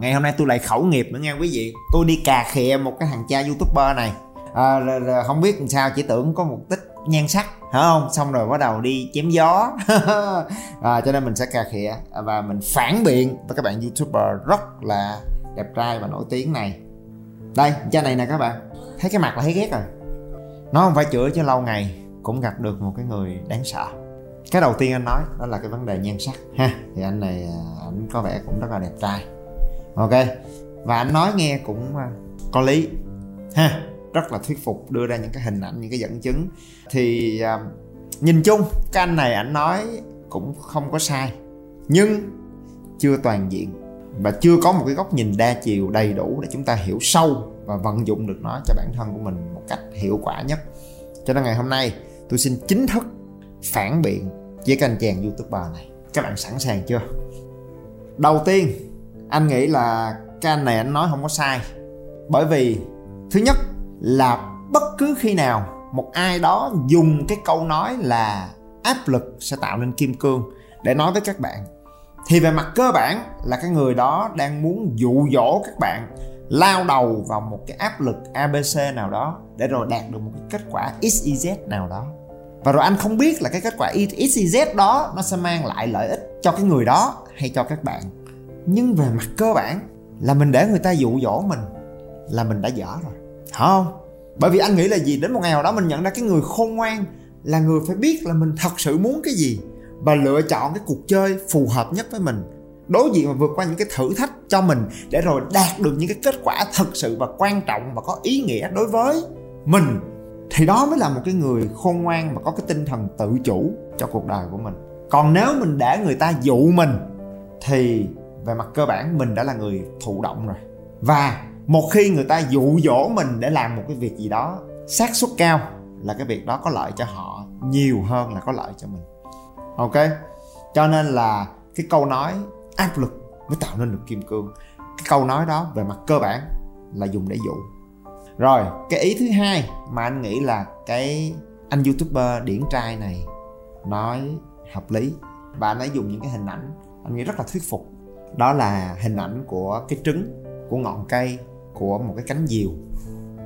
ngày hôm nay tôi lại khẩu nghiệp nữa nha quý vị. Tôi đi cà khịa một cái thằng cha youtuber này. À, rồi, rồi, không biết làm sao chỉ tưởng có một tích nhan sắc hả không? Xong rồi bắt đầu đi chém gió. À, cho nên mình sẽ cà khịa. À, và mình phản biện với các bạn youtuber rất là đẹp trai và nổi tiếng này. Đây cha này nè các bạn. Thấy cái mặt là thấy ghét rồi. Nó không phải chữa cho lâu ngày cũng gặp được một cái người đáng sợ. Cái đầu tiên anh nói đó là cái vấn đề nhan sắc ha. Thì anh này à, ảnh có vẻ cũng rất là đẹp trai ok. Và anh nói nghe cũng à, có lý. Ha rất là thuyết phục đưa ra những cái hình ảnh những cái dẫn chứng. Thì uh, nhìn chung cái anh này anh nói cũng không có sai nhưng chưa toàn diện và chưa có một cái góc nhìn đa chiều đầy đủ để chúng ta hiểu sâu và vận dụng được nó cho bản thân của mình một cách hiệu quả nhất. Cho nên ngày hôm nay tôi xin chính thức phản biện với các anh chàng youtuber này. Các bạn sẵn sàng chưa? Đầu tiên anh nghĩ là cái anh này anh nói không có sai. Bởi vì, thứ nhất là bất cứ khi nào một ai đó dùng cái câu nói là áp lực sẽ tạo nên kim cương để nói với các bạn. Thì về mặt cơ bản là cái người đó đang muốn dụ dỗ các bạn lao đầu vào một cái áp lực abc nào đó để rồi đạt được một cái kết quả xyz nào đó. Và rồi anh không biết là cái kết quả xyz đó nó sẽ mang lại lợi ích cho cái người đó hay cho các bạn nhưng về mặt cơ bản, là mình để người ta dụ dỗ mình, là mình đã dở rồi. Hả không? Bởi vì anh nghĩ là gì? Đến một ngày nào đó mình nhận ra cái người khôn ngoan là người phải biết là mình thật sự muốn cái gì và lựa chọn cái cuộc chơi phù hợp nhất với mình. Đối diện và vượt qua những cái thử thách cho mình để rồi đạt được những cái kết quả thật sự và quan trọng và có ý nghĩa đối với mình, thì đó mới là một cái người khôn ngoan và có cái tinh thần tự chủ cho cuộc đời của mình. Còn nếu mình để người ta dụ mình, thì về mặt cơ bản, mình đã là người thụ động rồi. Và một khi người ta dụ dỗ mình để làm một cái việc gì đó, xác suất cao là cái việc đó có lợi cho họ nhiều hơn là có lợi cho mình. Ok? Cho nên là cái câu nói áp lực mới tạo nên được kim cương. Cái câu nói đó về mặt cơ bản là dùng để dụ. Rồi, cái ý thứ hai mà anh nghĩ là cái anh youtuber điển trai này nói hợp lý. Và anh ấy dùng những cái hình ảnh, anh nghĩ rất là thuyết phục đó là hình ảnh của cái trứng, của ngọn cây, của một cái cánh diều.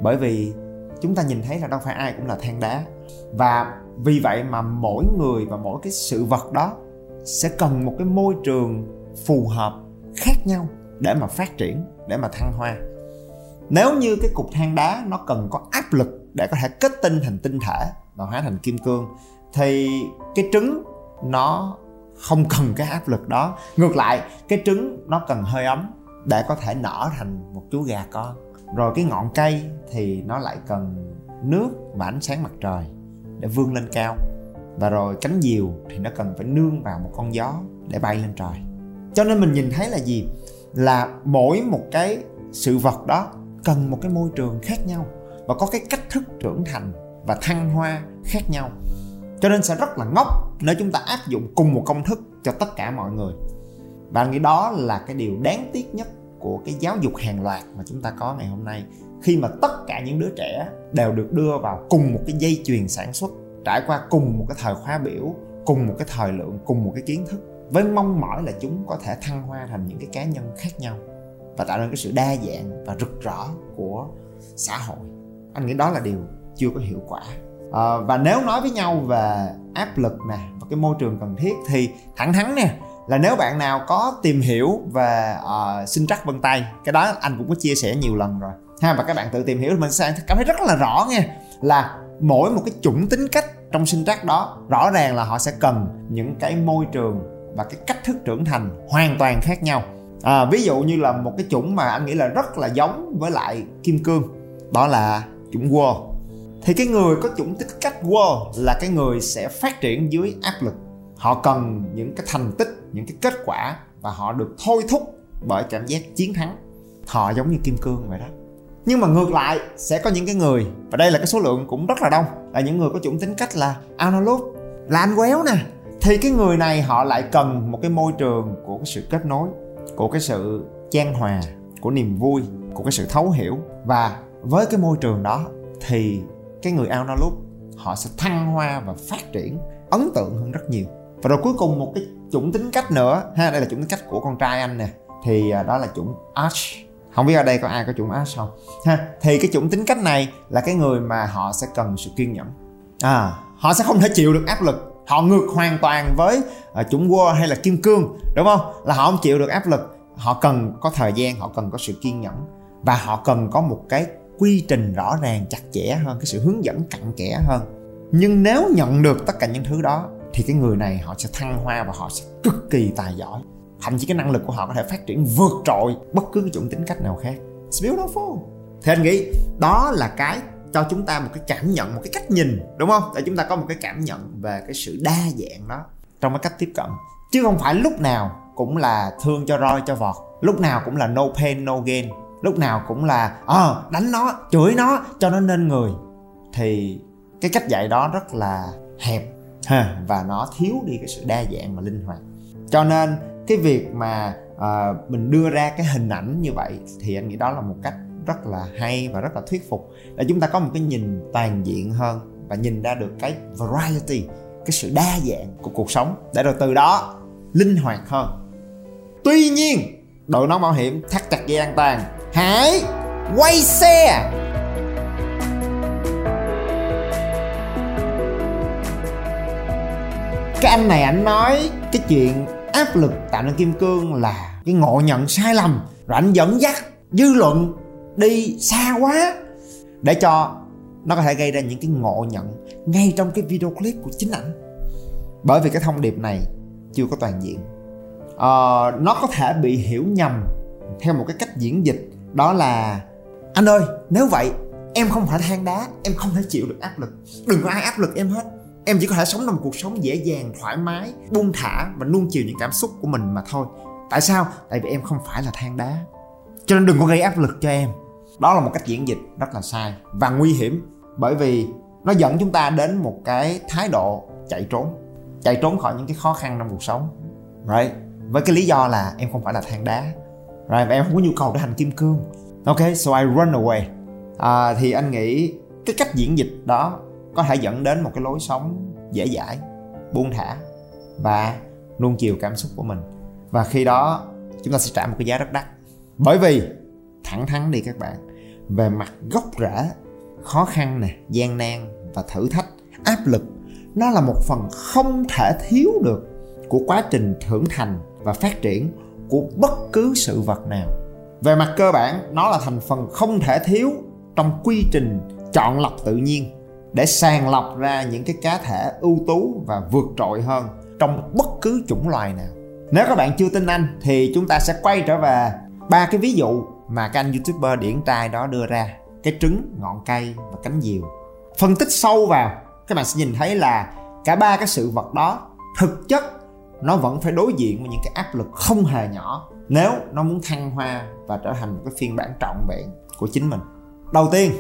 Bởi vì chúng ta nhìn thấy là đâu phải ai cũng là than đá. Và vì vậy mà mỗi người và mỗi cái sự vật đó sẽ cần một cái môi trường phù hợp khác nhau để mà phát triển, để mà thăng hoa. Nếu như cái cục than đá nó cần có áp lực để có thể kết tinh thành tinh thể và hóa thành kim cương, thì cái trứng nó không cần cái áp lực đó. Ngược lại, cái trứng nó cần hơi ấm để có thể nở thành một chú gà con. Rồi cái ngọn cây thì nó lại cần nước và ánh sáng mặt trời để vươn lên cao. Và rồi cánh diều thì nó cần phải nương vào một con gió để bay lên trời. Cho nên mình nhìn thấy là gì? Là mỗi một cái sự vật đó cần một cái môi trường khác nhau và có cái cách thức trưởng thành và thăng hoa khác nhau cho nên sẽ rất là ngốc nếu chúng ta áp dụng cùng một công thức cho tất cả mọi người. Và nghĩ đó là cái điều đáng tiếc nhất của cái giáo dục hàng loạt mà chúng ta có ngày hôm nay. Khi mà tất cả những đứa trẻ đều được đưa vào cùng một cái dây chuyền sản xuất, trải qua cùng một cái thời khóa biểu, cùng một cái thời lượng, cùng một cái kiến thức, với mong mỏi là chúng có thể thăng hoa thành những cái cá nhân khác nhau và tạo nên cái sự đa dạng và rực rỡ của xã hội. Anh nghĩ đó là điều chưa có hiệu quả à, và nếu nói với nhau về áp lực nè và cái môi trường cần thiết thì thẳng thắn nè là nếu bạn nào có tìm hiểu về uh, sinh trắc vân tay cái đó anh cũng có chia sẻ nhiều lần rồi. Ha và các bạn tự tìm hiểu thì mình sẽ cảm thấy rất là rõ nghe là mỗi một cái chủng tính cách trong sinh trắc đó rõ ràng là họ sẽ cần những cái môi trường và cái cách thức trưởng thành hoàn toàn khác nhau. À, ví dụ như là một cái chủng mà anh nghĩ là rất là giống với lại kim cương đó là chủng World thì cái người có chủng tính cách world là cái người sẽ phát triển dưới áp lực. Họ cần những cái thành tích, những cái kết quả và họ được thôi thúc bởi cảm giác chiến thắng. Họ giống như kim cương vậy đó. Nhưng mà ngược lại, sẽ có những cái người, và đây là cái số lượng cũng rất là đông, là những người có chủng tính cách là analog, là anh quéo nè. Thì cái người này họ lại cần một cái môi trường của cái sự kết nối, của cái sự chan hòa, của niềm vui, của cái sự thấu hiểu. Và với cái môi trường đó thì cái người analog họ sẽ thăng hoa và phát triển ấn tượng hơn rất nhiều. Và rồi cuối cùng một cái chủng tính cách nữa ha đây là chủng tính cách của con trai anh nè. Thì à, đó là chủng arch không biết ở đây có ai có chủng arch không? Ha thì cái chủng tính cách này là cái người mà họ sẽ cần sự kiên nhẫn. À họ sẽ không thể chịu được áp lực họ ngược hoàn toàn với uh, chủng War hay là kim cương đúng không? Là họ không chịu được áp lực họ cần có thời gian họ cần có sự kiên nhẫn và họ cần có một cái quy trình rõ ràng, chặt chẽ hơn, cái sự hướng dẫn cặn kẽ hơn. Nhưng nếu nhận được tất cả những thứ đó, thì cái người này họ sẽ thăng hoa và họ sẽ cực kỳ tài giỏi. Thậm chí cái năng lực của họ có thể phát triển vượt trội bất cứ cái chủng tính cách nào khác. It's beautiful. Thì anh nghĩ, đó là cái cho chúng ta một cái cảm nhận, một cái cách nhìn, đúng không? Để chúng ta có một cái cảm nhận về cái sự đa dạng đó trong cái cách tiếp cận. Chứ không phải lúc nào cũng là thương cho roi cho vọt, lúc nào cũng là no pain, no gain lúc nào cũng là à, đánh nó chửi nó cho nó nên người. Thì cái cách dạy đó rất là hẹp ha. và nó thiếu đi cái sự đa dạng và linh hoạt. Cho nên cái việc mà uh, mình đưa ra cái hình ảnh như vậy thì anh nghĩ đó là một cách rất là hay và rất là thuyết phục để chúng ta có một cái nhìn toàn diện hơn và nhìn ra được cái variety cái sự đa dạng của cuộc sống để rồi từ đó linh hoạt hơn. Tuy nhiên đội nón bảo hiểm thắt chặt dây an toàn hãy quay xe. Cái anh này anh nói cái chuyện áp lực tạo nên kim cương là cái ngộ nhận sai lầm rồi anh dẫn dắt dư luận đi xa quá. Để cho nó có thể gây ra những cái ngộ nhận ngay trong cái video clip của chính ảnh. Bởi vì cái thông điệp này chưa có toàn diện. Uh, nó có thể bị hiểu nhầm theo một cái cách diễn dịch đó là, anh ơi, nếu vậy, em không phải than đá, em không thể chịu được áp lực. Đừng có ai áp lực em hết. Em chỉ có thể sống trong một cuộc sống dễ dàng, thoải mái, buông thả và nuông chiều những cảm xúc của mình mà thôi. Tại sao? Tại vì em không phải là than đá. Cho nên đừng có gây áp lực cho em. Đó là một cách diễn dịch rất là sai và nguy hiểm, bởi vì nó dẫn chúng ta đến một cái thái độ chạy trốn chạy trốn khỏi những cái khó khăn trong cuộc sống. Right? Với cái lý do là em không phải là than đá right và em không có nhu cầu để thành kim cương. Ok so I run away. À, thì anh nghĩ cái cách diễn dịch đó có thể dẫn đến một cái lối sống dễ dãi buông thả và nuông chiều cảm xúc của mình. Và khi đó chúng ta sẽ trả một cái giá rất đắt. Bởi vì thẳng thắn đi các bạn về mặt gốc rễ khó khăn nè gian nan và thử thách áp lực nó là một phần không thể thiếu được của quá trình trưởng thành và phát triển của bất cứ sự vật nào. Về mặt cơ bản, nó là thành phần không thể thiếu trong quy trình chọn lọc tự nhiên để sàng lọc ra những cái cá thể ưu tú và vượt trội hơn trong bất cứ chủng loài nào. Nếu các bạn chưa tin anh, thì chúng ta sẽ quay trở về ba cái ví dụ mà các anh youtuber điển trai đó đưa ra, cái trứng, ngọn cây và cánh diều. Phân tích sâu vào, các bạn sẽ nhìn thấy là cả ba cái sự vật đó thực chất nó vẫn phải đối diện với những cái áp lực không hề nhỏ. Nếu nó muốn thăng hoa và trở thành một cái phiên bản trọn vẹn của chính mình. Đầu tiên,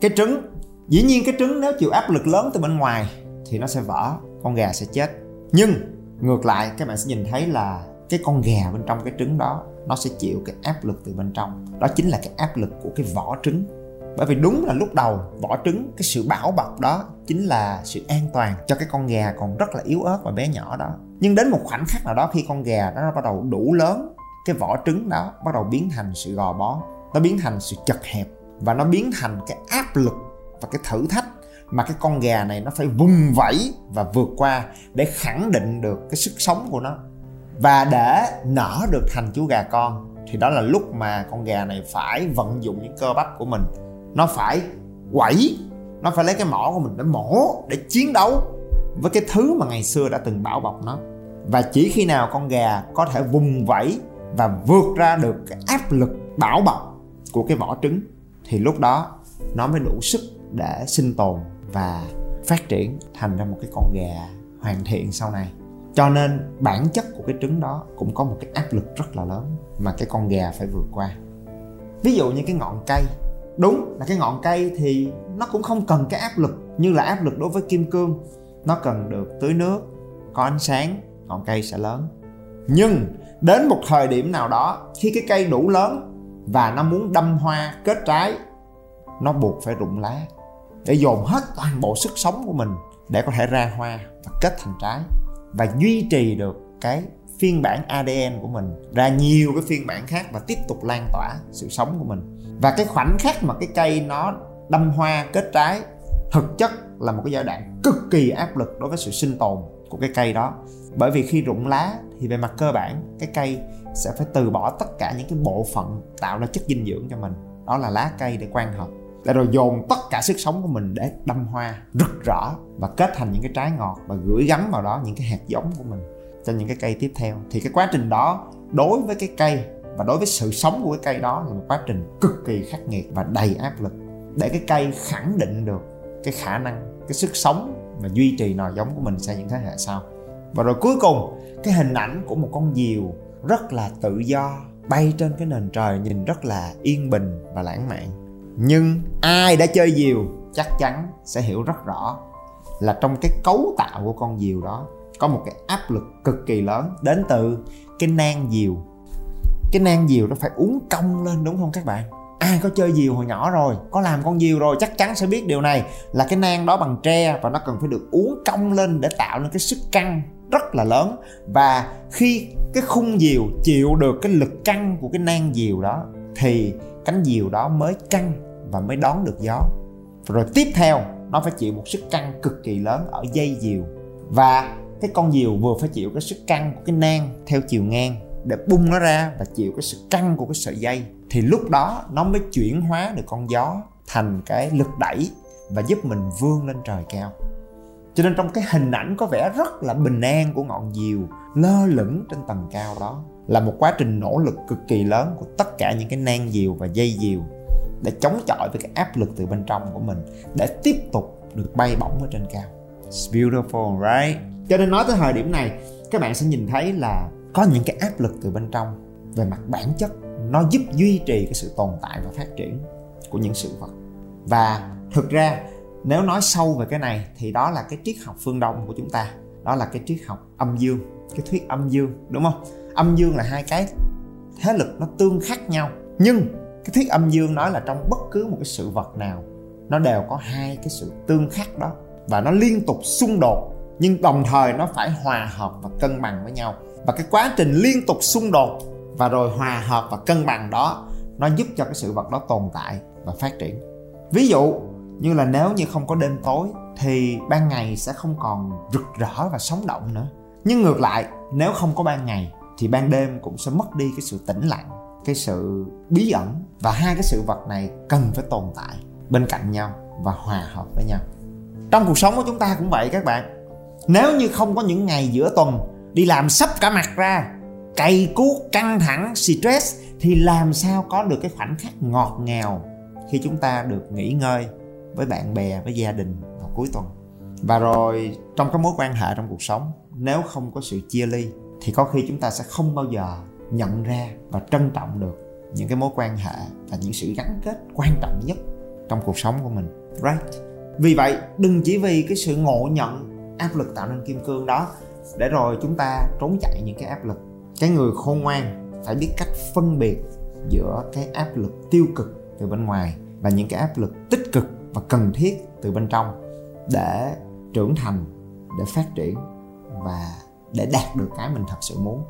cái trứng. Dĩ nhiên cái trứng nếu chịu áp lực lớn từ bên ngoài thì nó sẽ vỡ, con gà sẽ chết. Nhưng ngược lại, các bạn sẽ nhìn thấy là cái con gà bên trong cái trứng đó, nó sẽ chịu cái áp lực từ bên trong. Đó chính là cái áp lực của cái vỏ trứng. Bởi vì đúng là lúc đầu, vỏ trứng, cái sự bảo bọc đó chính là sự an toàn cho cái con gà còn rất là yếu ớt và bé nhỏ đó nhưng đến một khoảnh khắc nào đó khi con gà đó nó bắt đầu đủ lớn, cái vỏ trứng đó bắt đầu biến thành sự gò bó. Nó biến thành sự chật hẹp và nó biến thành cái áp lực và cái thử thách mà cái con gà này nó phải vùng vẫy và vượt qua để khẳng định được cái sức sống của nó. Và để nở được thành chú gà con, thì đó là lúc mà con gà này phải vận dụng những cơ bắp của mình. Nó phải quẩy, nó phải lấy cái mỏ của mình để mổ, để chiến đấu với cái thứ mà ngày xưa đã từng bảo bọc nó. Và chỉ khi nào con gà có thể vùng vẫy và vượt ra được cái áp lực bảo bọc của cái vỏ trứng, thì lúc đó nó mới đủ sức để sinh tồn và phát triển thành ra một cái con gà hoàn thiện sau này. Cho nên bản chất của cái trứng đó cũng có một cái áp lực rất là lớn mà cái con gà phải vượt qua. Ví dụ như cái ngọn cây. Đúng là cái ngọn cây thì nó cũng không cần cái áp lực như là áp lực đối với kim cương nó cần được tưới nước, có ánh sáng, ngọn cây sẽ lớn. Nhưng đến một thời điểm nào đó, khi cái cây đủ lớn và nó muốn đâm hoa kết trái, nó buộc phải rụng lá để dồn hết toàn bộ sức sống của mình để có thể ra hoa và kết thành trái và duy trì được cái phiên bản ADN của mình ra nhiều cái phiên bản khác và tiếp tục lan tỏa sự sống của mình. Và cái khoảnh khắc mà cái cây nó đâm hoa kết trái thực chất là một cái giai đoạn cực kỳ áp lực đối với sự sinh tồn của cái cây đó. Bởi vì khi rụng lá thì về mặt cơ bản, cái cây sẽ phải từ bỏ tất cả những cái bộ phận tạo ra chất dinh dưỡng cho mình. Đó là lá cây để quan hợp. Để rồi dồn tất cả sức sống của mình để đâm hoa rực rỡ và kết thành những cái trái ngọt và gửi gắm vào đó những cái hạt giống của mình cho những cái cây tiếp theo. Thì cái quá trình đó đối với cái cây và đối với sự sống của cái cây đó là một quá trình cực kỳ khắc nghiệt và đầy áp lực. Để cái cây khẳng định được cái khả năng, cái sức sống và duy trì nòi giống của mình sang những thế hệ sau. Và rồi cuối cùng, cái hình ảnh của một con diều rất là tự do, bay trên cái nền trời nhìn rất là yên bình và lãng mạn. Nhưng ai đã chơi diều chắc chắn sẽ hiểu rất rõ là trong cái cấu tạo của con diều đó có một cái áp lực cực kỳ lớn đến từ cái nang diều. Cái nang diều nó phải uống cong lên, đúng không các bạn? Ai có chơi diều hồi nhỏ rồi, có làm con diều rồi, chắc chắn sẽ biết điều này, là cái nang đó bằng tre và nó cần phải được uống cong lên để tạo nên cái sức căng rất là lớn. Và khi cái khung diều chịu được cái lực căng của cái nang diều đó, thì cánh diều đó mới căng và mới đón được gió. Rồi tiếp theo, nó phải chịu một sức căng cực kỳ lớn ở dây diều. Và cái con diều vừa phải chịu cái sức căng của cái nang theo chiều ngang để bung nó ra và chịu cái sự căng của cái sợi dây thì lúc đó nó mới chuyển hóa được con gió thành cái lực đẩy và giúp mình vươn lên trời cao. Cho nên trong cái hình ảnh có vẻ rất là bình an của ngọn diều lơ lửng trên tầng cao đó là một quá trình nỗ lực cực kỳ lớn của tất cả những cái nang diều và dây diều để chống chọi với cái áp lực từ bên trong của mình để tiếp tục được bay bổng ở trên cao. It's beautiful right? Cho nên nói tới thời điểm này các bạn sẽ nhìn thấy là có những cái áp lực từ bên trong về mặt bản chất nó giúp duy trì cái sự tồn tại và phát triển của những sự vật. Và thực ra, nếu nói sâu về cái này thì đó là cái triết học phương đông của chúng ta. Đó là cái triết học âm dương, cái thuyết âm dương, đúng không? Âm dương là hai cái thế lực nó tương khắc nhau. Nhưng cái thuyết âm dương nói là trong bất cứ một cái sự vật nào, nó đều có hai cái sự tương khắc đó. Và nó liên tục xung đột, nhưng đồng thời nó phải hòa hợp và cân bằng với nhau. Và cái quá trình liên tục xung đột và rồi hòa hợp và cân bằng đó, nó giúp cho cái sự vật đó tồn tại và phát triển. Ví dụ như là nếu như không có đêm tối, thì ban ngày sẽ không còn rực rỡ và sống động nữa. Nhưng ngược lại, nếu không có ban ngày, thì ban đêm cũng sẽ mất đi cái sự tĩnh lặng, cái sự bí ẩn. Và hai cái sự vật này cần phải tồn tại bên cạnh nhau và hòa hợp với nhau. Trong cuộc sống của chúng ta cũng vậy các bạn. Nếu như không có những ngày giữa tuần đi làm sắp cả mặt ra cày cuốc, căng thẳng, stress thì làm sao có được cái khoảnh khắc ngọt ngào khi chúng ta được nghỉ ngơi với bạn bè, với gia đình vào cuối tuần. Và rồi trong các mối quan hệ trong cuộc sống, nếu không có sự chia ly thì có khi chúng ta sẽ không bao giờ nhận ra và trân trọng được những cái mối quan hệ và những sự gắn kết quan trọng nhất trong cuộc sống của mình. Right? Vì vậy, đừng chỉ vì cái sự ngộ nhận áp lực tạo nên kim cương đó để rồi chúng ta trốn chạy những cái áp lực cái người khôn ngoan phải biết cách phân biệt giữa cái áp lực tiêu cực từ bên ngoài và những cái áp lực tích cực và cần thiết từ bên trong để trưởng thành, để phát triển và để đạt được cái mình thật sự muốn.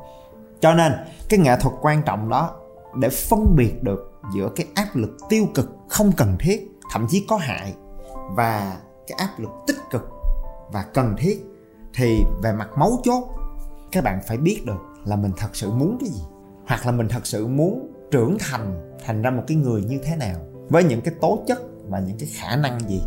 Cho nên, cái nghệ thuật quan trọng đó để phân biệt được giữa cái áp lực tiêu cực không cần thiết, thậm chí có hại, và cái áp lực tích cực và cần thiết thì về mặt mấu chốt, các bạn phải biết được là mình thật sự muốn cái gì? Hoặc là mình thật sự muốn trưởng thành thành ra một cái người như thế nào? Với những cái tố chất và những cái khả năng gì?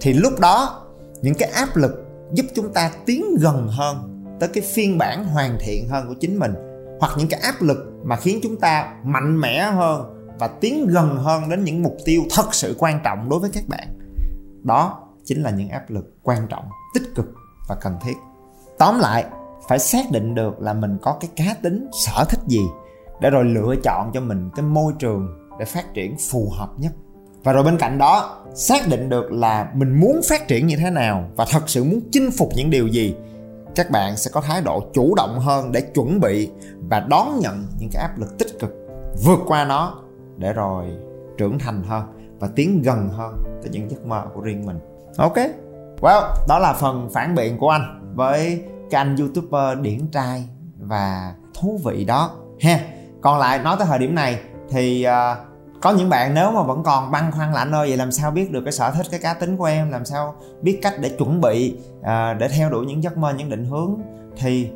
Thì lúc đó, những cái áp lực giúp chúng ta tiến gần hơn tới cái phiên bản hoàn thiện hơn của chính mình. Hoặc những cái áp lực mà khiến chúng ta mạnh mẽ hơn và tiến gần hơn đến những mục tiêu thật sự quan trọng đối với các bạn. Đó chính là những áp lực quan trọng, tích cực và cần thiết. Tóm lại phải xác định được là mình có cái cá tính, sở thích gì, để rồi lựa chọn cho mình cái môi trường để phát triển phù hợp nhất. Và rồi bên cạnh đó, xác định được là mình muốn phát triển như thế nào và thật sự muốn chinh phục những điều gì, các bạn sẽ có thái độ chủ động hơn để chuẩn bị và đón nhận những cái áp lực tích cực, vượt qua nó để rồi trưởng thành hơn và tiến gần hơn tới những giấc mơ của riêng mình. Ok, well, đó là phần phản biện của anh với cái anh youtuber điển trai và thú vị đó. Ha còn lại nói tới thời điểm này thì uh, có những bạn nếu mà vẫn còn băn khoăn là anh ơi vậy làm sao biết được cái sở thích cái cá tính của em? Làm sao biết cách để chuẩn bị à, để theo đuổi những giấc mơ những định hướng? Thì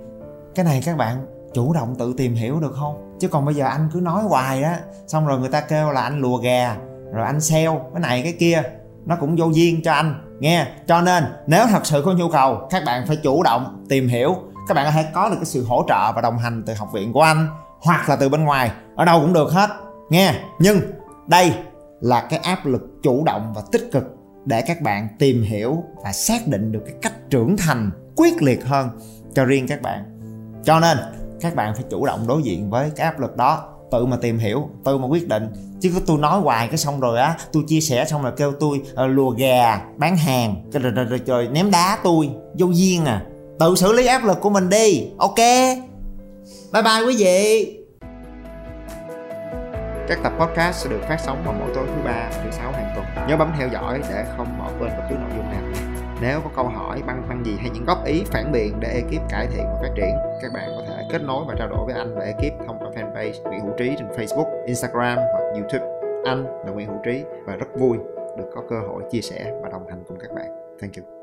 cái này các bạn chủ động tự tìm hiểu được không? Chứ còn bây giờ anh cứ nói hoài đó xong rồi người ta kêu là anh lùa gà rồi anh sale cái này cái kia nó cũng vô duyên cho anh. Nghe, cho nên nếu thật sự có nhu cầu, các bạn phải chủ động tìm hiểu. Các bạn có thể có được cái sự hỗ trợ và đồng hành từ học viện của anh, hoặc là từ bên ngoài. Ở đâu cũng được hết. Nghe, nhưng đây là cái áp lực chủ động và tích cực để các bạn tìm hiểu và xác định được cái cách trưởng thành quyết liệt hơn cho riêng các bạn. Cho nên, các bạn phải chủ động đối diện với cái áp lực đó tự mà tìm hiểu tự mà quyết định. Chứ cứ tôi nói hoài cái xong rồi á tôi chia sẻ xong rồi kêu tôi uh, ờ, lùa gà bán hàng rồi, rồi, rồi, rồi ném đá tôi vô duyên à. Tự xử lý áp lực của mình đi ok? Bye bye quý vị. Các tập podcast sẽ được phát sóng vào mỗi tối thứ ba thứ sáu hàng tuần. Nhớ bấm theo dõi để không bỏ quên bất cứ nội dung nào. Nếu có câu hỏi băn khoăn gì hay những góp ý phản biện để ekip cải thiện và phát triển các bạn có thể kết nối và trao đổi với anh và ekip thông qua fanpage Nguyễn Hữu Trí trên Facebook, Instagram hoặc YouTube anh là Nguyễn Hữu Trí và rất vui được có cơ hội chia sẻ và đồng hành cùng các bạn. Thank you.